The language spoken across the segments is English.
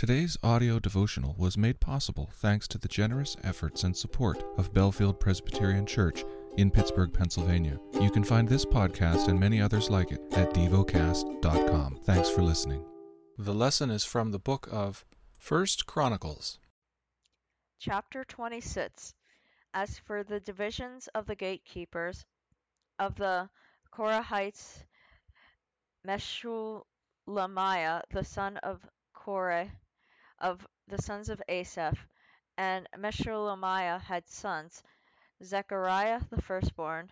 Today's audio devotional was made possible thanks to the generous efforts and support of Bellefield Presbyterian Church in Pittsburgh, Pennsylvania. You can find this podcast and many others like it at devocast.com. Thanks for listening. The lesson is from the book of First Chronicles. Chapter 26 As for the divisions of the gatekeepers of the Korahites, Meshelemiah the son of Kore of the sons of Asaph, and Meshelemiah had sons, Zechariah the firstborn,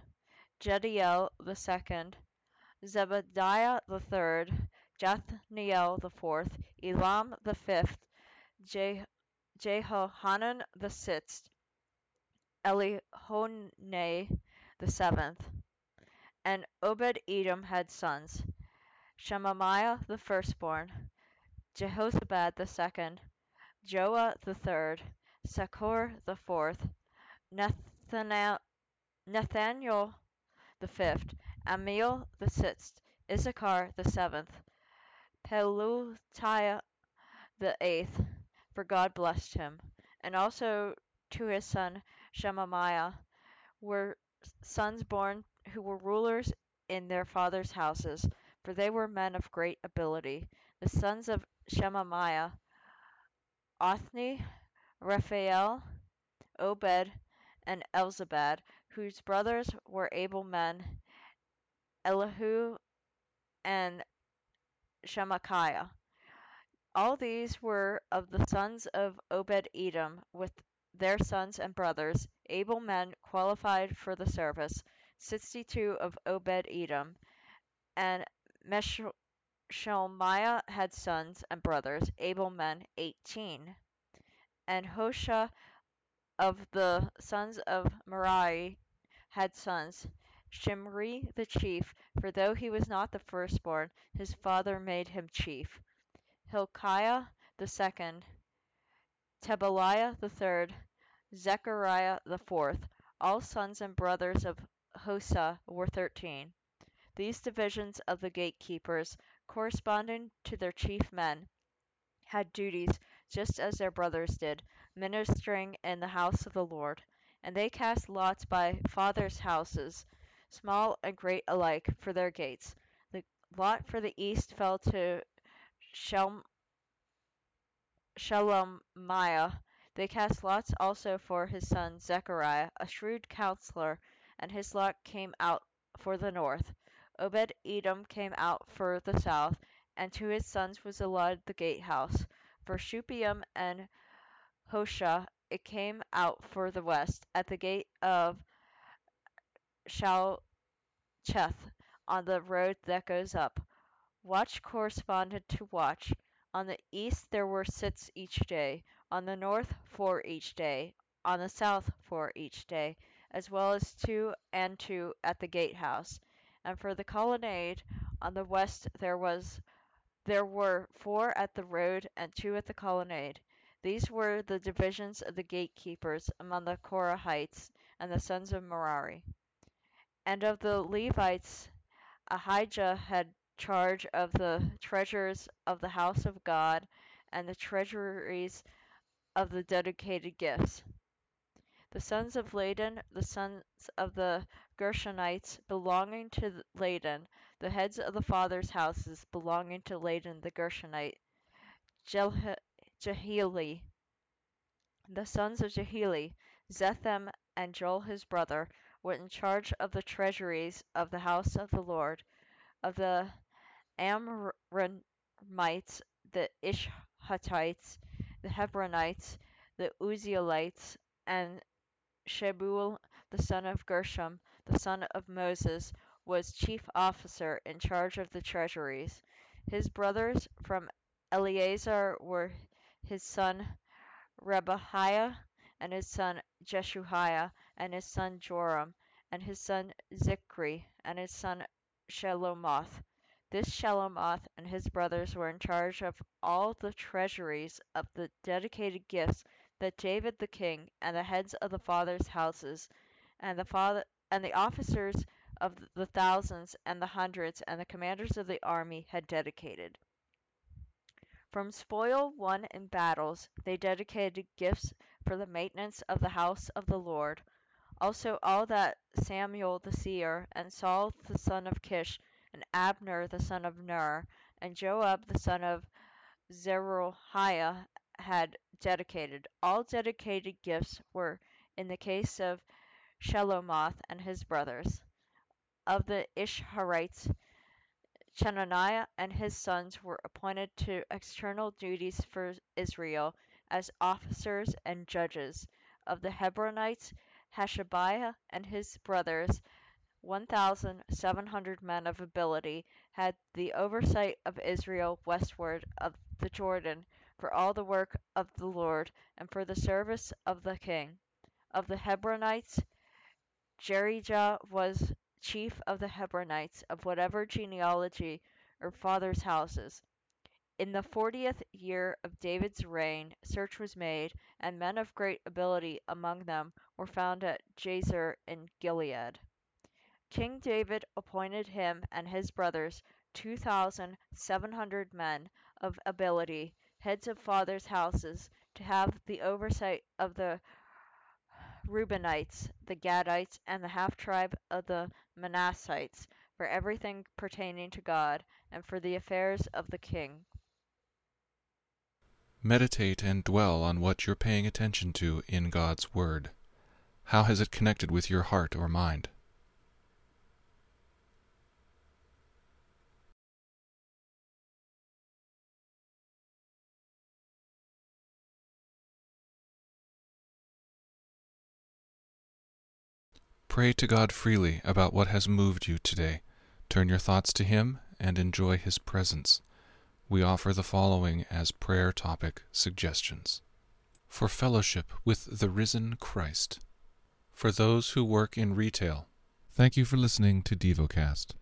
Jediel the second, Zebadiah the third, Jathniel the fourth, Elam the fifth, Je- Jehohanan the sixth, Elihonai the seventh, and Obed Edom had sons, Shemaiah the firstborn, Jehozabad the second, Joah the third, Sachar the fourth, Nathaniel, fifth, Ammiel the sixth, Issachar the seventh, Pelutiah the eighth, for God blessed him, and also to his son Shemaiah were sons born who were rulers in their fathers' houses, for they were men of great ability. The sons of Shemaiah, Othni, Rephael, Obed, and Elzabad, whose brothers were able men, Elihu and Semachiah. All these were of the sons of Obed Edom, with their sons and brothers, able men qualified for the service, sixty two of Obed Edom, and Meshelemiah had sons and brothers, able men, eighteen. And Hosah of the sons of Merari had sons, Shimri the chief, for though he was not the firstborn, his father made him chief, Hilkiah the second, Tebaliah the third, Zechariah the fourth. All sons and brothers of Hosah were thirteen. These divisions of the gatekeepers, corresponding to their chief men, had duties just as their brothers did, ministering in the house of the Lord. And they cast lots by fathers' houses, small and great alike, for their gates. The lot for the east fell to Shelm- Shelemiah. They cast lots also for his son Zechariah, a shrewd counselor, and his lot came out for the north. Obed Edom came out for the south, and to his sons was allotted the gatehouse. For Shuppim and Hosah it came out for the west, at the gate of Shallecheth, on the road that goes up. Watch corresponded to watch. On the east there were six each day, on the north four each day, on the south four each day, as well as two and two at the gatehouse and for the colonnade on the west there was there were four at the road and two at the colonnade. These were the divisions of the gatekeepers among the Korahites and the sons of Merari. And of the Levites, Ahijah had charge of the treasures of the house of God and the treasuries of the dedicated gifts. The sons of Ladan, the sons of the Gershonites belonging to Ladan, the heads of the fathers' houses belonging to Ladan the Gershonite, Jehieli. The sons of Jehieli, Zetham and Joel his brother, were in charge of the treasuries of the house of the Lord, of the Amramites, the Izharites, the Hebronites, the Uzzielites, and Shebuel the son of Gershom, the son of Moses, was chief officer in charge of the treasuries. His brothers from Eleazar were his son Rehabiah, and his son Jeshaiah, and his son Joram, and his son Zichri, and his son Shelomoth. This Shelomoth and his brothers were in charge of all the treasuries of the dedicated gifts that David the king, and the heads of the fathers' houses, and the father and the officers of the thousands and the hundreds and the commanders of the army had dedicated. From spoil won in battles they dedicated gifts for the maintenance of the house of the Lord. Also all that Samuel the seer, and Saul the son of Kish, and Abner the son of Ner, and Joab the son of Zeruiah had dedicated. All dedicated gifts were in the case of Shelomoth and his brothers. Of the Izharites, Chenaniah and his sons were appointed to external duties for Israel as officers and judges. Of the Hebronites, Hashabiah and his brothers, 1,700 men of ability, had the oversight of Israel westward of the Jordan for all the work of the Lord and for the service of the king. Of the Hebronites, Jerijah was chief of the Hebronites of whatever genealogy or fathers' houses. In the fortieth year of David's reign search was made, and men of great ability among them were found at Jazer in Gilead. King David appointed him and his brothers two thousand seven hundred men of ability, heads of fathers' houses, to have the oversight of the Reubenites, the Gadites, and the half tribe of the Manassites, for everything pertaining to God, and for the affairs of the king. Meditate and dwell on what you're paying attention to in God's Word. How has it connected with your heart or mind? Pray to God freely about what has moved you today. Turn your thoughts to Him and enjoy His presence. We offer the following as prayer topic suggestions for fellowship with the risen Christ, for those who work in retail. Thank you for listening to DevoCast.